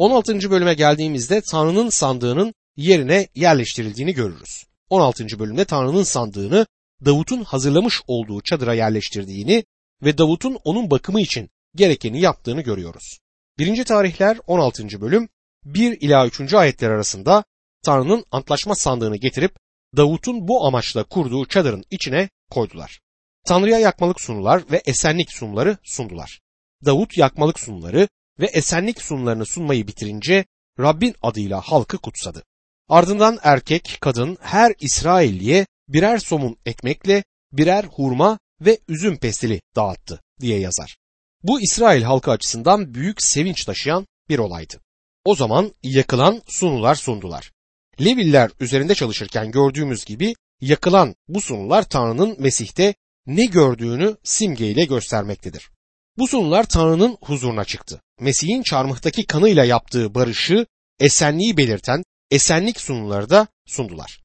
16. bölüme geldiğimizde Tanrı'nın sandığının yerine yerleştirildiğini görürüz. 16. bölümde Tanrı'nın sandığını Davut'un hazırlamış olduğu çadıra yerleştirdiğini ve Davut'un onun bakımı için gerekeni yaptığını görüyoruz. 1. tarihler 16. bölüm 1 ila 3. ayetler arasında Tanrı'nın antlaşma sandığını getirip Davut'un bu amaçla kurduğu çadırın içine koydular. Tanrı'ya yakmalık sunular ve esenlik sunumları sundular. Davut yakmalık sunuları ve esenlik sunumlarını sunmayı bitirince Rabbin adıyla halkı kutsadı. Ardından erkek, kadın her İsrailliye birer somun ekmekle birer hurma ve üzüm pestili dağıttı diye yazar. Bu İsrail halkı açısından büyük sevinç taşıyan bir olaydı. O zaman yakılan sunular sundular. Leviller üzerinde çalışırken gördüğümüz gibi yakılan bu sunular Tanrı'nın Mesih'te ne gördüğünü simgeyle göstermektedir. Bu sunular Tanrı'nın huzuruna çıktı. Mesih'in çarmıhtaki kanıyla yaptığı barışı, esenliği belirten esenlik sunuları da sundular.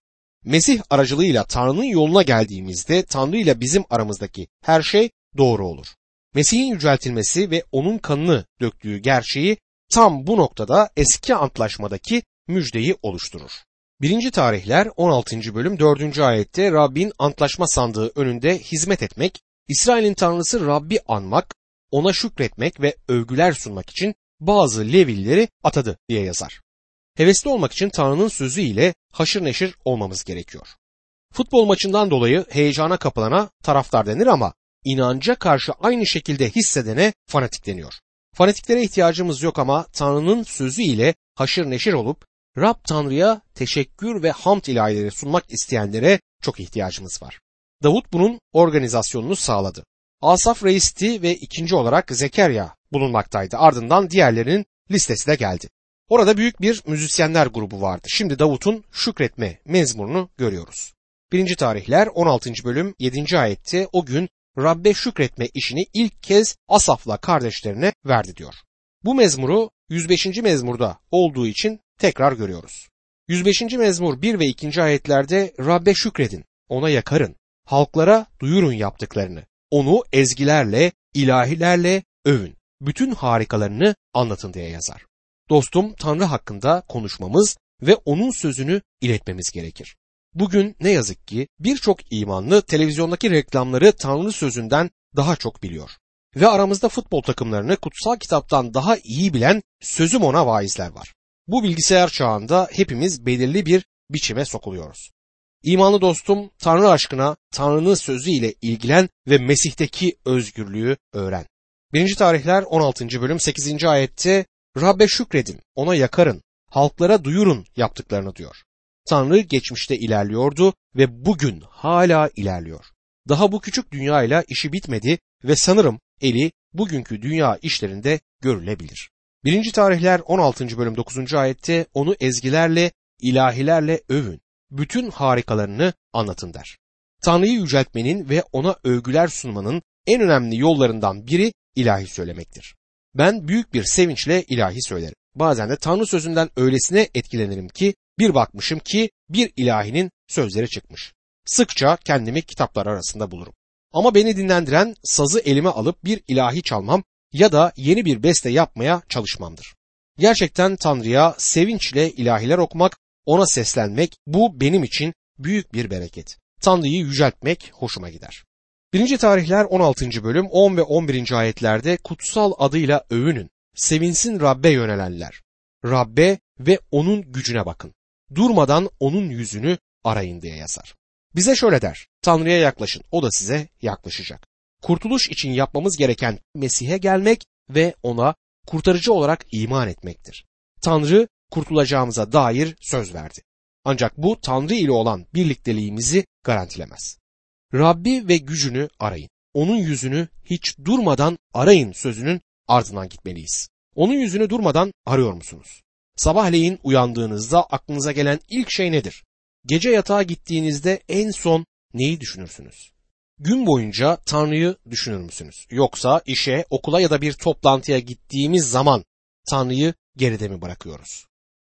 Mesih aracılığıyla Tanrı'nın yoluna geldiğimizde Tanrı ile bizim aramızdaki her şey doğru olur. Mesih'in yüceltilmesi ve onun kanını döktüğü gerçeği tam bu noktada eski antlaşmadaki müjdeyi oluşturur. 1. tarihler 16. bölüm 4. ayette Rabbin antlaşma sandığı önünde hizmet etmek, İsrail'in tanrısı Rabbi anmak, ona şükretmek ve övgüler sunmak için bazı Levilleri atadı diye yazar. Hevesli olmak için Tanrı'nın sözü ile haşır neşir olmamız gerekiyor. Futbol maçından dolayı heyecana kapılana taraftar denir ama inanca karşı aynı şekilde hissedene fanatik deniyor. Fanatiklere ihtiyacımız yok ama Tanrı'nın sözü ile haşır neşir olup Rab Tanrı'ya teşekkür ve hamd ilahileri sunmak isteyenlere çok ihtiyacımız var. Davut bunun organizasyonunu sağladı. Asaf reisti ve ikinci olarak Zekeriya bulunmaktaydı. Ardından diğerlerinin listesi de geldi. Orada büyük bir müzisyenler grubu vardı. Şimdi Davut'un şükretme mezmurunu görüyoruz. 1. tarihler 16. bölüm 7. ayette o gün Rabbe şükretme işini ilk kez Asaf'la kardeşlerine verdi diyor. Bu mezmuru 105. mezmurda olduğu için tekrar görüyoruz. 105. mezmur 1 ve 2. ayetlerde Rabbe şükredin, ona yakarın, halklara duyurun yaptıklarını, onu ezgilerle, ilahilerle övün, bütün harikalarını anlatın diye yazar. Dostum Tanrı hakkında konuşmamız ve onun sözünü iletmemiz gerekir. Bugün ne yazık ki birçok imanlı televizyondaki reklamları Tanrı sözünden daha çok biliyor. Ve aramızda futbol takımlarını kutsal kitaptan daha iyi bilen sözüm ona vaizler var. Bu bilgisayar çağında hepimiz belirli bir biçime sokuluyoruz. İmanlı dostum Tanrı aşkına Tanrı'nın sözü ile ilgilen ve Mesih'teki özgürlüğü öğren. 1. tarihler 16. bölüm 8. ayette Rabbe şükredin, ona yakarın, halklara duyurun yaptıklarını diyor. Tanrı geçmişte ilerliyordu ve bugün hala ilerliyor. Daha bu küçük dünyayla işi bitmedi ve sanırım eli bugünkü dünya işlerinde görülebilir. 1. tarihler 16. bölüm 9. ayette onu ezgilerle, ilahilerle övün, bütün harikalarını anlatın der. Tanrı'yı yüceltmenin ve ona övgüler sunmanın en önemli yollarından biri ilahi söylemektir. Ben büyük bir sevinçle ilahi söylerim. Bazen de Tanrı sözünden öylesine etkilenirim ki bir bakmışım ki bir ilahinin sözleri çıkmış. Sıkça kendimi kitaplar arasında bulurum. Ama beni dinlendiren sazı elime alıp bir ilahi çalmam ya da yeni bir beste yapmaya çalışmamdır. Gerçekten Tanrı'ya sevinçle ilahiler okumak, ona seslenmek bu benim için büyük bir bereket. Tanrı'yı yüceltmek hoşuma gider. 1. tarihler 16. bölüm 10 ve 11. ayetlerde kutsal adıyla övünün, sevinsin Rabbe yönelenler. Rabbe ve onun gücüne bakın. Durmadan onun yüzünü arayın diye yazar. Bize şöyle der, Tanrı'ya yaklaşın, o da size yaklaşacak. Kurtuluş için yapmamız gereken Mesih'e gelmek ve ona kurtarıcı olarak iman etmektir. Tanrı kurtulacağımıza dair söz verdi. Ancak bu Tanrı ile olan birlikteliğimizi garantilemez. Rabbi ve gücünü arayın. Onun yüzünü hiç durmadan arayın sözünün ardından gitmeliyiz. Onun yüzünü durmadan arıyor musunuz? Sabahleyin uyandığınızda aklınıza gelen ilk şey nedir? Gece yatağa gittiğinizde en son neyi düşünürsünüz? Gün boyunca Tanrı'yı düşünür müsünüz? Yoksa işe, okula ya da bir toplantıya gittiğimiz zaman Tanrı'yı geride mi bırakıyoruz?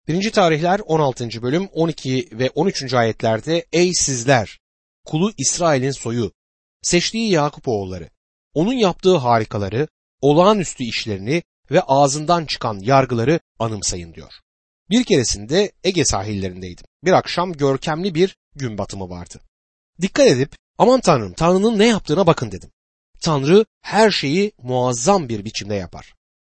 1. tarihler 16. bölüm 12 ve 13. ayetlerde Ey sizler kulu İsrail'in soyu, seçtiği Yakup oğulları, onun yaptığı harikaları, olağanüstü işlerini ve ağzından çıkan yargıları anımsayın diyor. Bir keresinde Ege sahillerindeydim. Bir akşam görkemli bir gün batımı vardı. Dikkat edip aman tanrım Tanrı'nın ne yaptığına bakın dedim. Tanrı her şeyi muazzam bir biçimde yapar.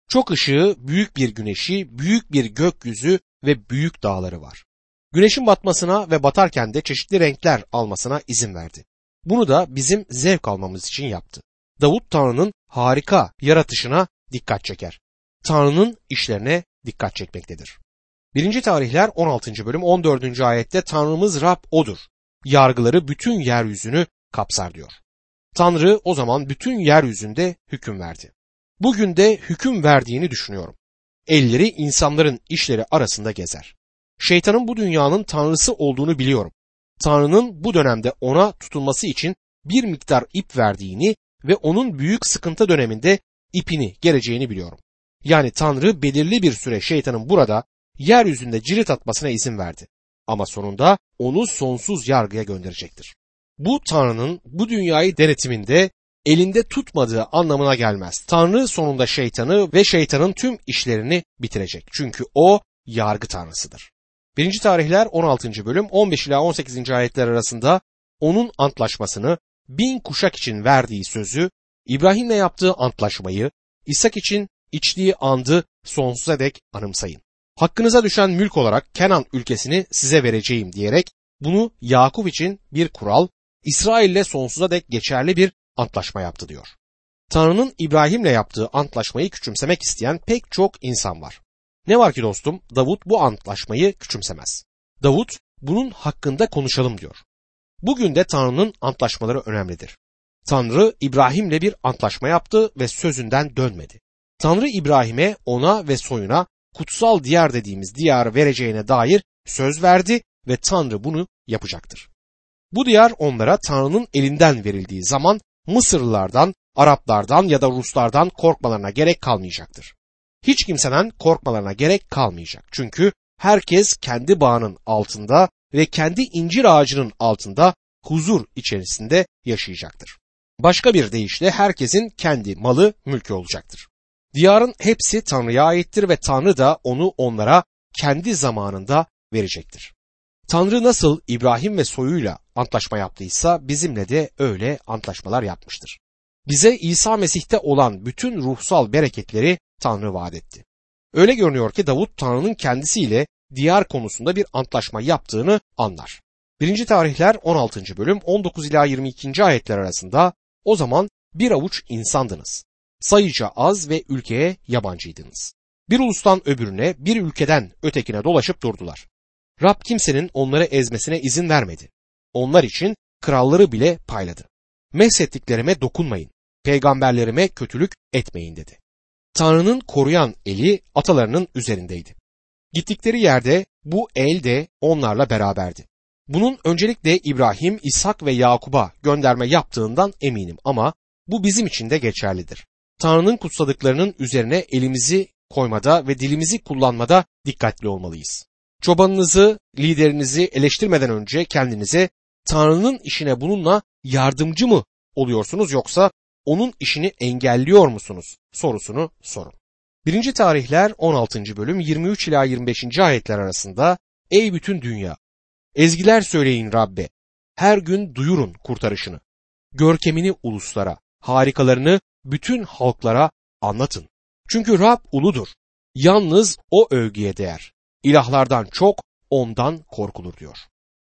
Çok ışığı, büyük bir güneşi, büyük bir gökyüzü ve büyük dağları var. Güneşin batmasına ve batarken de çeşitli renkler almasına izin verdi. Bunu da bizim zevk almamız için yaptı. Davut Tanrı'nın harika yaratışına dikkat çeker. Tanrı'nın işlerine dikkat çekmektedir. 1. tarihler 16. bölüm 14. ayette Tanrımız Rab odur. Yargıları bütün yeryüzünü kapsar diyor. Tanrı o zaman bütün yeryüzünde hüküm verdi. Bugün de hüküm verdiğini düşünüyorum. Elleri insanların işleri arasında gezer. Şeytanın bu dünyanın tanrısı olduğunu biliyorum. Tanrı'nın bu dönemde ona tutulması için bir miktar ip verdiğini ve onun büyük sıkıntı döneminde ipini geleceğini biliyorum. Yani Tanrı belirli bir süre şeytanın burada yeryüzünde cirit atmasına izin verdi. Ama sonunda onu sonsuz yargıya gönderecektir. Bu Tanrı'nın bu dünyayı denetiminde elinde tutmadığı anlamına gelmez. Tanrı sonunda şeytanı ve şeytanın tüm işlerini bitirecek. Çünkü o yargı tanrısıdır. 1. tarihler 16. bölüm 15 ila 18. ayetler arasında onun antlaşmasını bin kuşak için verdiği sözü, İbrahim'le yaptığı antlaşmayı, İshak için içtiği andı sonsuza dek anımsayın. Hakkınıza düşen mülk olarak Kenan ülkesini size vereceğim diyerek bunu Yakup için bir kural, İsrail'le sonsuza dek geçerli bir antlaşma yaptı diyor. Tanrı'nın İbrahim'le yaptığı antlaşmayı küçümsemek isteyen pek çok insan var. Ne var ki dostum Davut bu antlaşmayı küçümsemez. Davut bunun hakkında konuşalım diyor. Bugün de Tanrı'nın antlaşmaları önemlidir. Tanrı İbrahim'le bir antlaşma yaptı ve sözünden dönmedi. Tanrı İbrahim'e ona ve soyuna kutsal diyar dediğimiz diyar vereceğine dair söz verdi ve Tanrı bunu yapacaktır. Bu diyar onlara Tanrı'nın elinden verildiği zaman Mısırlılardan, Araplardan ya da Ruslardan korkmalarına gerek kalmayacaktır. Hiç kimseden korkmalarına gerek kalmayacak. Çünkü herkes kendi bağının altında ve kendi incir ağacının altında huzur içerisinde yaşayacaktır. Başka bir deyişle herkesin kendi malı mülkü olacaktır. Diyarın hepsi Tanrı'ya aittir ve Tanrı da onu onlara kendi zamanında verecektir. Tanrı nasıl İbrahim ve soyuyla antlaşma yaptıysa bizimle de öyle antlaşmalar yapmıştır. Bize İsa Mesih'te olan bütün ruhsal bereketleri Tanrı vaat etti. Öyle görünüyor ki Davut Tanrı'nın kendisiyle diyar konusunda bir antlaşma yaptığını anlar. 1. tarihler 16. bölüm 19 ila 22. ayetler arasında o zaman bir avuç insandınız. Sayıca az ve ülkeye yabancıydınız. Bir ulustan öbürüne, bir ülkeden ötekine dolaşıp durdular. Rab kimsenin onları ezmesine izin vermedi. Onlar için kralları bile payladı. Mehsettiklerime dokunmayın, peygamberlerime kötülük etmeyin dedi. Tanrı'nın koruyan eli atalarının üzerindeydi. Gittikleri yerde bu el de onlarla beraberdi. Bunun öncelikle İbrahim, İshak ve Yakub'a gönderme yaptığından eminim ama bu bizim için de geçerlidir. Tanrı'nın kutsadıklarının üzerine elimizi koymada ve dilimizi kullanmada dikkatli olmalıyız. Çobanınızı, liderinizi eleştirmeden önce kendinize Tanrı'nın işine bununla yardımcı mı oluyorsunuz yoksa onun işini engelliyor musunuz sorusunu sorun. 1. tarihler 16. bölüm 23 ila 25. ayetler arasında Ey bütün dünya ezgiler söyleyin Rabbe her gün duyurun kurtarışını görkemini uluslara harikalarını bütün halklara anlatın. Çünkü Rab uludur. Yalnız o övgüye değer. İlahlardan çok ondan korkulur diyor.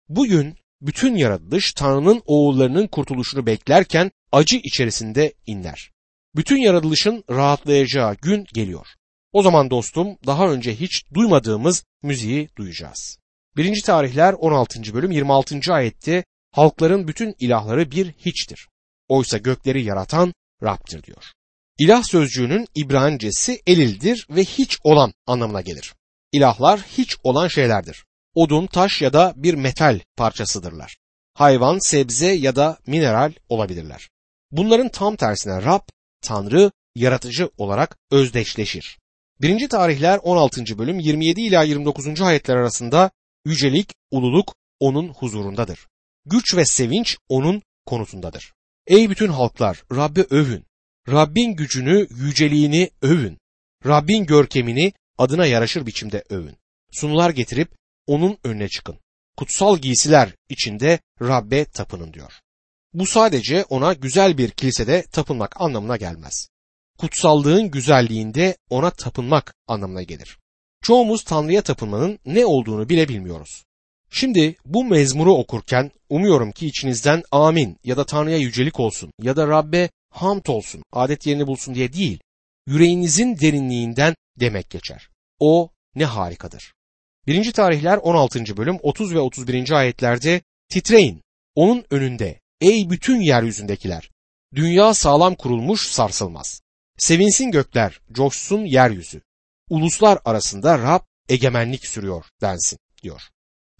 Bugün bütün yaratılış Tanrı'nın oğullarının kurtuluşunu beklerken acı içerisinde inler. Bütün yaratılışın rahatlayacağı gün geliyor. O zaman dostum daha önce hiç duymadığımız müziği duyacağız. 1. tarihler 16. bölüm 26. ayette halkların bütün ilahları bir hiçtir. Oysa gökleri yaratan Rab'dir diyor. İlah sözcüğünün İbranicesi elildir ve hiç olan anlamına gelir. İlahlar hiç olan şeylerdir. Odun, taş ya da bir metal parçasıdırlar. Hayvan, sebze ya da mineral olabilirler. Bunların tam tersine Rab, Tanrı, yaratıcı olarak özdeşleşir. 1. tarihler 16. bölüm 27 ila 29. ayetler arasında yücelik, ululuk onun huzurundadır. Güç ve sevinç onun konutundadır. Ey bütün halklar Rabbi övün. Rabbin gücünü, yüceliğini övün. Rabbin görkemini adına yaraşır biçimde övün. Sunular getirip onun önüne çıkın. Kutsal giysiler içinde Rabbe tapının diyor. Bu sadece ona güzel bir kilisede tapınmak anlamına gelmez. Kutsallığın güzelliğinde ona tapınmak anlamına gelir. Çoğumuz Tanrı'ya tapınmanın ne olduğunu bile bilmiyoruz. Şimdi bu mezmuru okurken umuyorum ki içinizden amin ya da Tanrı'ya yücelik olsun ya da Rabbe hamd olsun, adet yerini bulsun diye değil, yüreğinizin derinliğinden demek geçer. O ne harikadır. 1. tarihler 16. bölüm 30 ve 31. ayetlerde titreyin, onun önünde, ey bütün yeryüzündekiler, dünya sağlam kurulmuş sarsılmaz. Sevinsin gökler, coşsun yeryüzü. Uluslar arasında Rab egemenlik sürüyor densin diyor.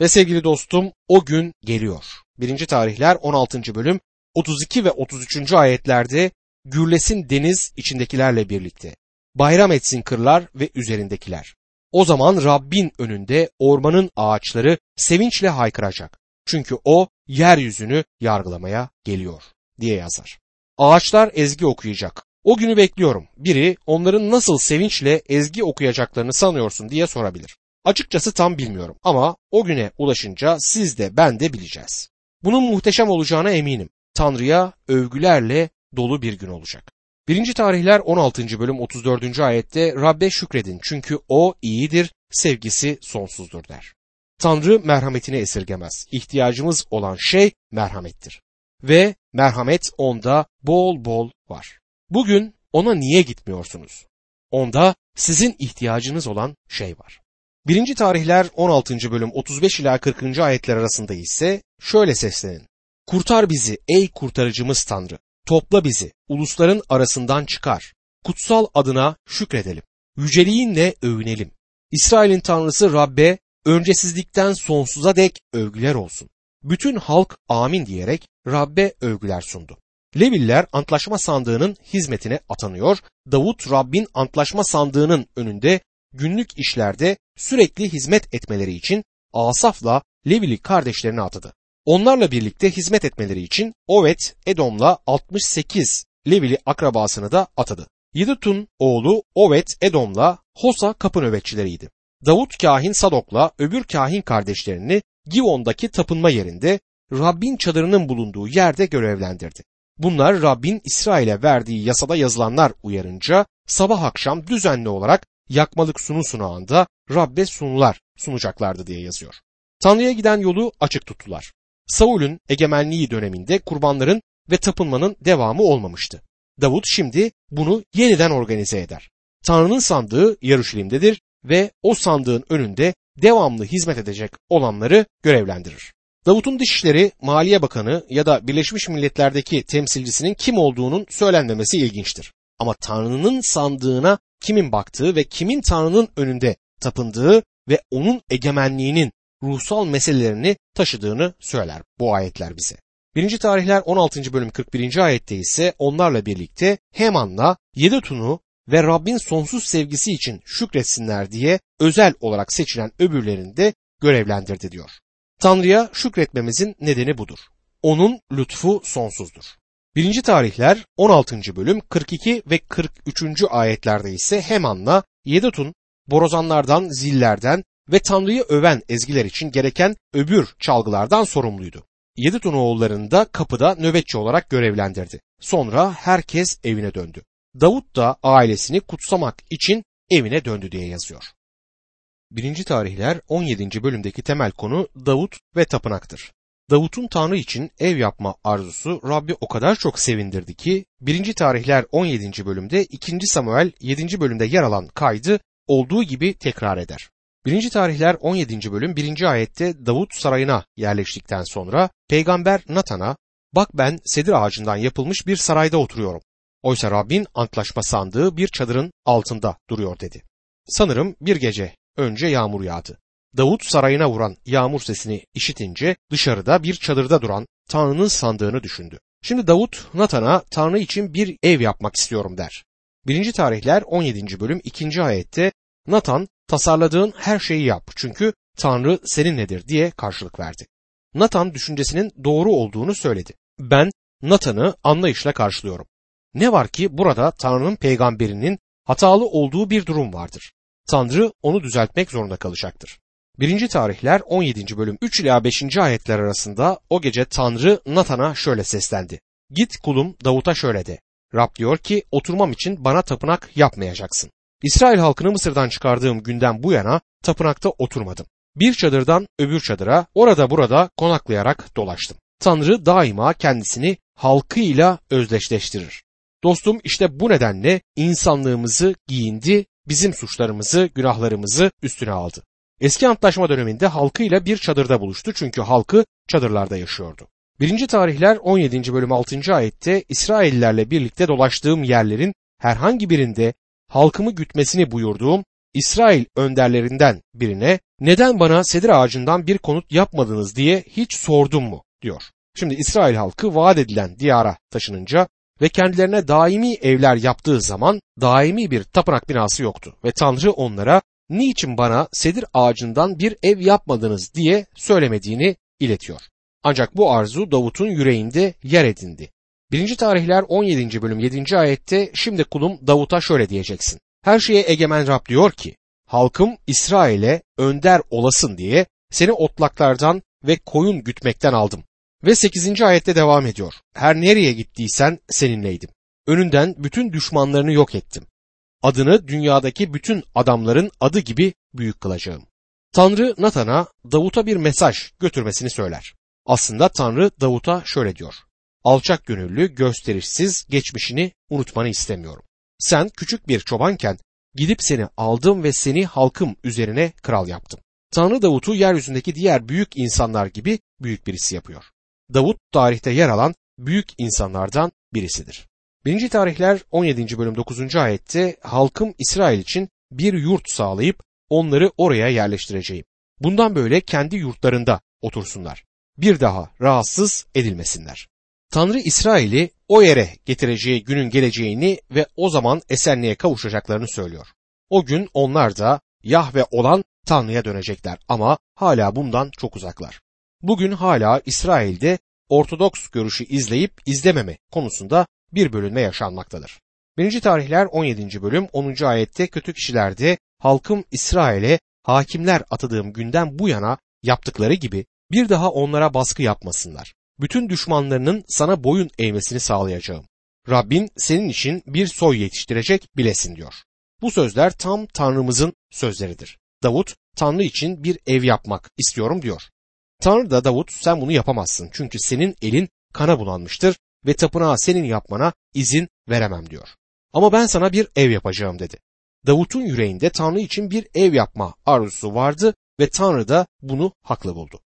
Ve sevgili dostum o gün geliyor. 1. tarihler 16. bölüm 32 ve 33. ayetlerde gürlesin deniz içindekilerle birlikte. Bayram etsin kırlar ve üzerindekiler. O zaman Rabbin önünde ormanın ağaçları sevinçle haykıracak. Çünkü o yeryüzünü yargılamaya geliyor diye yazar. Ağaçlar ezgi okuyacak. O günü bekliyorum. Biri onların nasıl sevinçle ezgi okuyacaklarını sanıyorsun diye sorabilir. Açıkçası tam bilmiyorum ama o güne ulaşınca siz de ben de bileceğiz. Bunun muhteşem olacağına eminim. Tanrı'ya övgülerle dolu bir gün olacak. 1. tarihler 16. bölüm 34. ayette Rabbe şükredin çünkü o iyidir, sevgisi sonsuzdur der. Tanrı merhametini esirgemez. İhtiyacımız olan şey merhamettir. Ve merhamet onda bol bol var. Bugün ona niye gitmiyorsunuz? Onda sizin ihtiyacınız olan şey var. 1. tarihler 16. bölüm 35 ila 40. ayetler arasında ise şöyle seslenin. Kurtar bizi ey kurtarıcımız Tanrı. Topla bizi, ulusların arasından çıkar. Kutsal adına şükredelim. Yüceliğinle övünelim. İsrail'in Tanrısı Rabbe öncesizlikten sonsuza dek övgüler olsun. Bütün halk amin diyerek Rabbe övgüler sundu. Leviller antlaşma sandığının hizmetine atanıyor. Davut Rabbin antlaşma sandığının önünde günlük işlerde sürekli hizmet etmeleri için Asaf'la Levili kardeşlerini atadı. Onlarla birlikte hizmet etmeleri için Ovet Edom'la 68 Levili akrabasını da atadı. Yidutun oğlu Ovet Edom'la Hosa kapı nöbetçileriydi. Davut kahin Sadok'la öbür kahin kardeşlerini Givon'daki tapınma yerinde Rabbin çadırının bulunduğu yerde görevlendirdi. Bunlar Rabbin İsrail'e verdiği yasada yazılanlar uyarınca sabah akşam düzenli olarak yakmalık sunu sunağında Rabbe sunular sunacaklardı diye yazıyor. Tanrı'ya giden yolu açık tuttular. Saul'ün egemenliği döneminde kurbanların ve tapınmanın devamı olmamıştı. Davut şimdi bunu yeniden organize eder. Tanrı'nın sandığı Yaruşilim'dedir ve o sandığın önünde devamlı hizmet edecek olanları görevlendirir. Davut'un dışişleri Maliye Bakanı ya da Birleşmiş Milletler'deki temsilcisinin kim olduğunun söylenmemesi ilginçtir. Ama Tanrı'nın sandığına kimin baktığı ve kimin Tanrı'nın önünde tapındığı ve onun egemenliğinin ruhsal meselelerini taşıdığını söyler bu ayetler bize. 1. tarihler 16. bölüm 41. ayette ise onlarla birlikte Heman'la Yedutun'u ve Rabbin sonsuz sevgisi için şükretsinler diye özel olarak seçilen öbürlerini de görevlendirdi diyor. Tanrı'ya şükretmemizin nedeni budur. Onun lütfu sonsuzdur. 1. tarihler 16. bölüm 42 ve 43. ayetlerde ise Heman'la Yedutun borazanlardan, zillerden ve Tanrı'yı öven ezgiler için gereken öbür çalgılardan sorumluydu. Yedutun oğullarını da kapıda nöbetçi olarak görevlendirdi. Sonra herkes evine döndü. Davut da ailesini kutsamak için evine döndü diye yazıyor. 1. tarihler 17. bölümdeki temel konu Davut ve tapınaktır. Davut'un Tanrı için ev yapma arzusu Rabbi o kadar çok sevindirdi ki 1. tarihler 17. bölümde 2. Samuel 7. bölümde yer alan kaydı olduğu gibi tekrar eder. 1. tarihler 17. bölüm 1. ayette Davut sarayına yerleştikten sonra peygamber Natan'a bak ben sedir ağacından yapılmış bir sarayda oturuyorum. Oysa Rabbin antlaşma sandığı bir çadırın altında duruyor dedi. Sanırım bir gece önce yağmur yağdı. Davut sarayına vuran yağmur sesini işitince dışarıda bir çadırda duran Tanrı'nın sandığını düşündü. Şimdi Davut Natan'a Tanrı için bir ev yapmak istiyorum der. 1. tarihler 17. bölüm 2. ayette Natan tasarladığın her şeyi yap çünkü Tanrı seninledir diye karşılık verdi. Natan düşüncesinin doğru olduğunu söyledi. Ben Natan'ı anlayışla karşılıyorum. Ne var ki burada Tanrı'nın peygamberinin hatalı olduğu bir durum vardır. Tanrı onu düzeltmek zorunda kalacaktır. 1. tarihler 17. bölüm 3 ila 5. ayetler arasında o gece Tanrı Natan'a şöyle seslendi. Git kulum Davut'a şöyle de. Rab diyor ki oturmam için bana tapınak yapmayacaksın. İsrail halkını Mısır'dan çıkardığım günden bu yana tapınakta oturmadım. Bir çadırdan öbür çadıra orada burada konaklayarak dolaştım. Tanrı daima kendisini halkıyla özdeşleştirir. Dostum işte bu nedenle insanlığımızı giyindi, bizim suçlarımızı, günahlarımızı üstüne aldı. Eski antlaşma döneminde halkıyla bir çadırda buluştu çünkü halkı çadırlarda yaşıyordu. 1. tarihler 17. bölüm 6. ayette İsraillerle birlikte dolaştığım yerlerin herhangi birinde halkımı gütmesini buyurduğum İsrail önderlerinden birine neden bana sedir ağacından bir konut yapmadınız diye hiç sordum mu diyor. Şimdi İsrail halkı vaat edilen diyara taşınınca ve kendilerine daimi evler yaptığı zaman daimi bir tapınak binası yoktu ve Tanrı onlara niçin bana sedir ağacından bir ev yapmadınız diye söylemediğini iletiyor. Ancak bu arzu Davut'un yüreğinde yer edindi. 1. tarihler 17. bölüm 7. ayette şimdi kulum Davut'a şöyle diyeceksin. Her şeye egemen Rab diyor ki halkım İsrail'e önder olasın diye seni otlaklardan ve koyun gütmekten aldım. Ve 8. ayette devam ediyor. Her nereye gittiysen seninleydim. Önünden bütün düşmanlarını yok ettim. Adını dünyadaki bütün adamların adı gibi büyük kılacağım. Tanrı Natan'a Davut'a bir mesaj götürmesini söyler. Aslında Tanrı Davut'a şöyle diyor. Alçak gönüllü, gösterişsiz geçmişini unutmanı istemiyorum. Sen küçük bir çobanken gidip seni aldım ve seni halkım üzerine kral yaptım. Tanrı Davut'u yeryüzündeki diğer büyük insanlar gibi büyük birisi yapıyor. Davut tarihte yer alan büyük insanlardan birisidir. 1. tarihler 17. bölüm 9. ayette halkım İsrail için bir yurt sağlayıp onları oraya yerleştireceğim. Bundan böyle kendi yurtlarında otursunlar. Bir daha rahatsız edilmesinler. Tanrı İsrail'i o yere getireceği günün geleceğini ve o zaman esenliğe kavuşacaklarını söylüyor. O gün onlar da Yahve olan Tanrı'ya dönecekler ama hala bundan çok uzaklar. Bugün hala İsrail'de Ortodoks görüşü izleyip izlememe konusunda bir bölünme yaşanmaktadır. 1. tarihler 17. bölüm 10. ayette kötü kişilerde halkım İsrail'e hakimler atadığım günden bu yana yaptıkları gibi bir daha onlara baskı yapmasınlar. Bütün düşmanlarının sana boyun eğmesini sağlayacağım. Rabbin senin için bir soy yetiştirecek bilesin diyor. Bu sözler tam Tanrımızın sözleridir. Davut Tanrı için bir ev yapmak istiyorum diyor. Tanrı da Davut sen bunu yapamazsın çünkü senin elin kana bulanmıştır ve tapınağı senin yapmana izin veremem diyor. Ama ben sana bir ev yapacağım dedi. Davut'un yüreğinde Tanrı için bir ev yapma arzusu vardı ve Tanrı da bunu haklı buldu.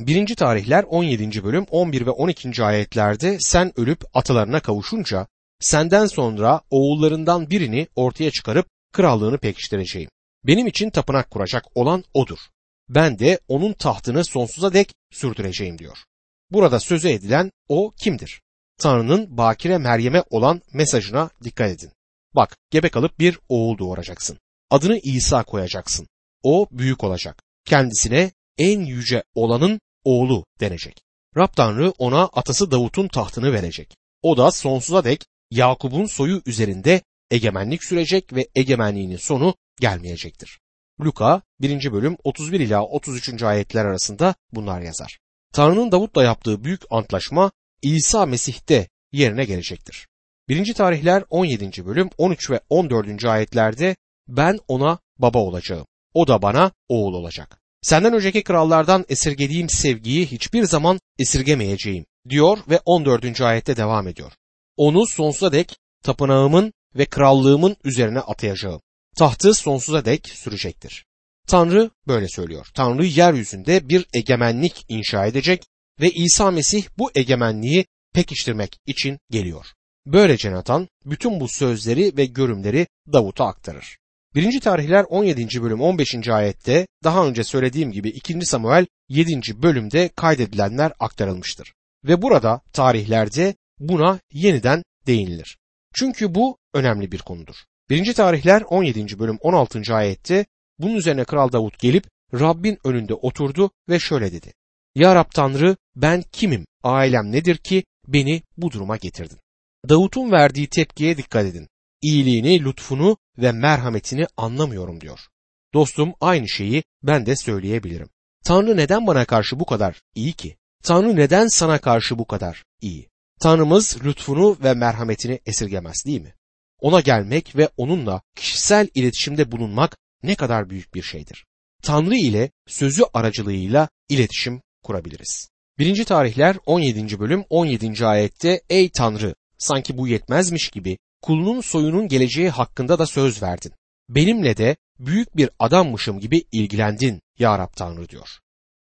1. tarihler 17. bölüm 11 ve 12. ayetlerde sen ölüp atalarına kavuşunca senden sonra oğullarından birini ortaya çıkarıp krallığını pekiştireceğim. Benim için tapınak kuracak olan odur. Ben de onun tahtını sonsuza dek sürdüreceğim diyor. Burada sözü edilen o kimdir? Tanrı'nın Bakire Meryem'e olan mesajına dikkat edin. Bak gebe kalıp bir oğul doğuracaksın. Adını İsa koyacaksın. O büyük olacak. Kendisine en yüce olanın oğlu denecek. Rab Tanrı ona atası Davut'un tahtını verecek. O da sonsuza dek Yakup'un soyu üzerinde egemenlik sürecek ve egemenliğinin sonu gelmeyecektir. Luka 1. bölüm 31 ila 33. ayetler arasında bunlar yazar. Tanrı'nın Davut'la yaptığı büyük antlaşma İsa Mesih'te yerine gelecektir. 1. tarihler 17. bölüm 13 ve 14. ayetlerde ben ona baba olacağım. O da bana oğul olacak. Senden önceki krallardan esirgediğim sevgiyi hiçbir zaman esirgemeyeceğim diyor ve 14. ayette devam ediyor. Onu sonsuza dek tapınağımın ve krallığımın üzerine atayacağım. Tahtı sonsuza dek sürecektir. Tanrı böyle söylüyor. Tanrı yeryüzünde bir egemenlik inşa edecek ve İsa Mesih bu egemenliği pekiştirmek için geliyor. Böylece Nathan bütün bu sözleri ve görümleri Davut'a aktarır. 1. tarihler 17. bölüm 15. ayette daha önce söylediğim gibi 2. Samuel 7. bölümde kaydedilenler aktarılmıştır. Ve burada tarihlerde buna yeniden değinilir. Çünkü bu önemli bir konudur. 1. tarihler 17. bölüm 16. ayette bunun üzerine Kral Davut gelip Rabbin önünde oturdu ve şöyle dedi. Ya Rab Tanrı ben kimim, ailem nedir ki beni bu duruma getirdin? Davut'un verdiği tepkiye dikkat edin. İyiliğini, lütfunu ve merhametini anlamıyorum diyor. Dostum aynı şeyi ben de söyleyebilirim. Tanrı neden bana karşı bu kadar iyi ki? Tanrı neden sana karşı bu kadar iyi? Tanrımız lütfunu ve merhametini esirgemez değil mi? Ona gelmek ve onunla kişisel iletişimde bulunmak ne kadar büyük bir şeydir. Tanrı ile sözü aracılığıyla iletişim kurabiliriz. 1. tarihler 17. bölüm 17. ayette ey Tanrı sanki bu yetmezmiş gibi kulunun soyunun geleceği hakkında da söz verdin. Benimle de büyük bir adammışım gibi ilgilendin ya Rab Tanrı diyor.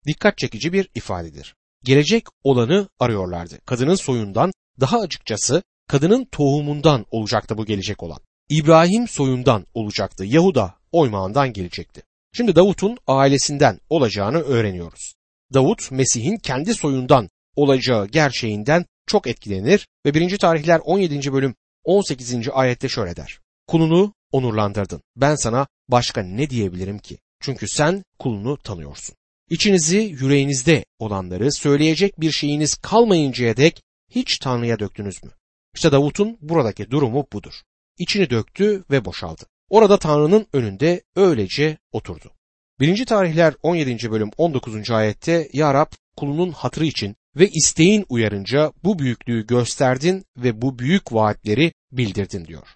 Dikkat çekici bir ifadedir. Gelecek olanı arıyorlardı. Kadının soyundan daha açıkçası kadının tohumundan olacaktı bu gelecek olan. İbrahim soyundan olacaktı. Yahuda oymağından gelecekti. Şimdi Davut'un ailesinden olacağını öğreniyoruz. Davut Mesih'in kendi soyundan olacağı gerçeğinden çok etkilenir ve 1. tarihler 17. bölüm 18. ayette şöyle der. Kulunu onurlandırdın. Ben sana başka ne diyebilirim ki? Çünkü sen kulunu tanıyorsun. İçinizi yüreğinizde olanları söyleyecek bir şeyiniz kalmayıncaya dek hiç Tanrı'ya döktünüz mü? İşte Davut'un buradaki durumu budur. İçini döktü ve boşaldı. Orada Tanrı'nın önünde öylece oturdu. 1. tarihler 17. bölüm 19. ayette Ya Rab kulunun hatırı için ve isteğin uyarınca bu büyüklüğü gösterdin ve bu büyük vaatleri bildirdin diyor.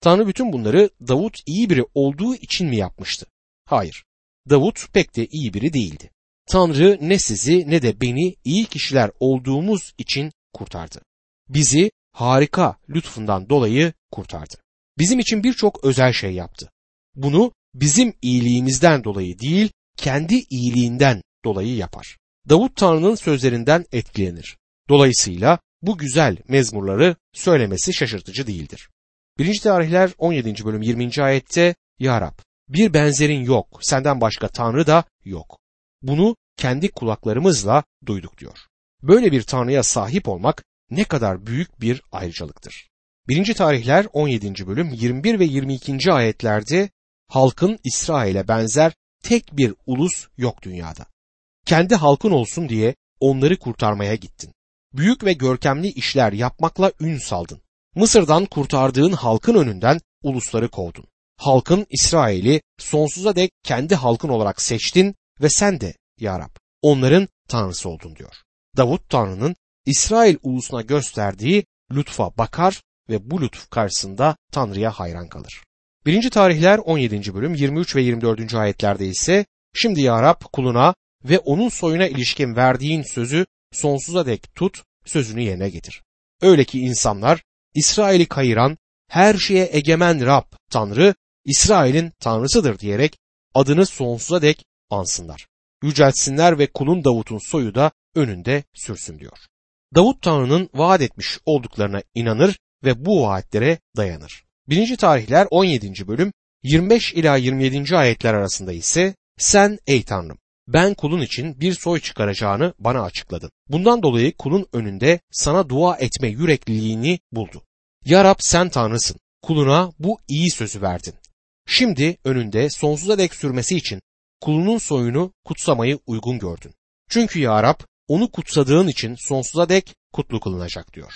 Tanrı bütün bunları Davut iyi biri olduğu için mi yapmıştı? Hayır. Davut pek de iyi biri değildi. Tanrı ne sizi ne de beni iyi kişiler olduğumuz için kurtardı. Bizi harika lütfundan dolayı kurtardı. Bizim için birçok özel şey yaptı. Bunu bizim iyiliğimizden dolayı değil, kendi iyiliğinden dolayı yapar. Davut Tanrı'nın sözlerinden etkilenir. Dolayısıyla bu güzel mezmurları söylemesi şaşırtıcı değildir. 1. tarihler 17. bölüm 20. ayette Ya Rab bir benzerin yok senden başka Tanrı da yok. Bunu kendi kulaklarımızla duyduk diyor. Böyle bir Tanrı'ya sahip olmak ne kadar büyük bir ayrıcalıktır. 1. tarihler 17. bölüm 21 ve 22. ayetlerde halkın İsrail'e benzer tek bir ulus yok dünyada. Kendi halkın olsun diye onları kurtarmaya gittin. Büyük ve görkemli işler yapmakla ün saldın. Mısır'dan kurtardığın halkın önünden ulusları kovdun. Halkın İsrail'i sonsuza dek kendi halkın olarak seçtin ve sen de ya Rab onların tanrısı oldun diyor. Davut Tanrı'nın İsrail ulusuna gösterdiği lütfa bakar ve bu lütuf karşısında Tanrı'ya hayran kalır. 1. tarihler 17. bölüm 23 ve 24. ayetlerde ise Şimdi ya Rab kuluna ve onun soyuna ilişkin verdiğin sözü sonsuza dek tut, sözünü yerine getir. Öyle ki insanlar İsrail'i kayıran, her şeye egemen Rab, Tanrı, İsrail'in Tanrısıdır diyerek adını sonsuza dek ansınlar. Yüceltsinler ve kulun Davut'un soyu da önünde sürsün diyor. Davut Tanrı'nın vaat etmiş olduklarına inanır ve bu vaatlere dayanır. 1. tarihler 17. bölüm 25 ila 27. ayetler arasında ise sen ey Tanrım ben kulun için bir soy çıkaracağını bana açıkladın. Bundan dolayı kulun önünde sana dua etme yürekliliğini buldu. Ya Rab sen Tanrısın. Kuluna bu iyi sözü verdin. Şimdi önünde sonsuza dek sürmesi için kulunun soyunu kutsamayı uygun gördün. Çünkü ya Rab onu kutsadığın için sonsuza dek kutlu kılınacak diyor.